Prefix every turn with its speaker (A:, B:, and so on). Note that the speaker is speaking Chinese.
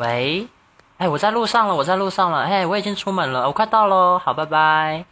A: 喂，哎，我在路上了，我在路上了。哎，我已经出门了，我快到喽。好，拜拜。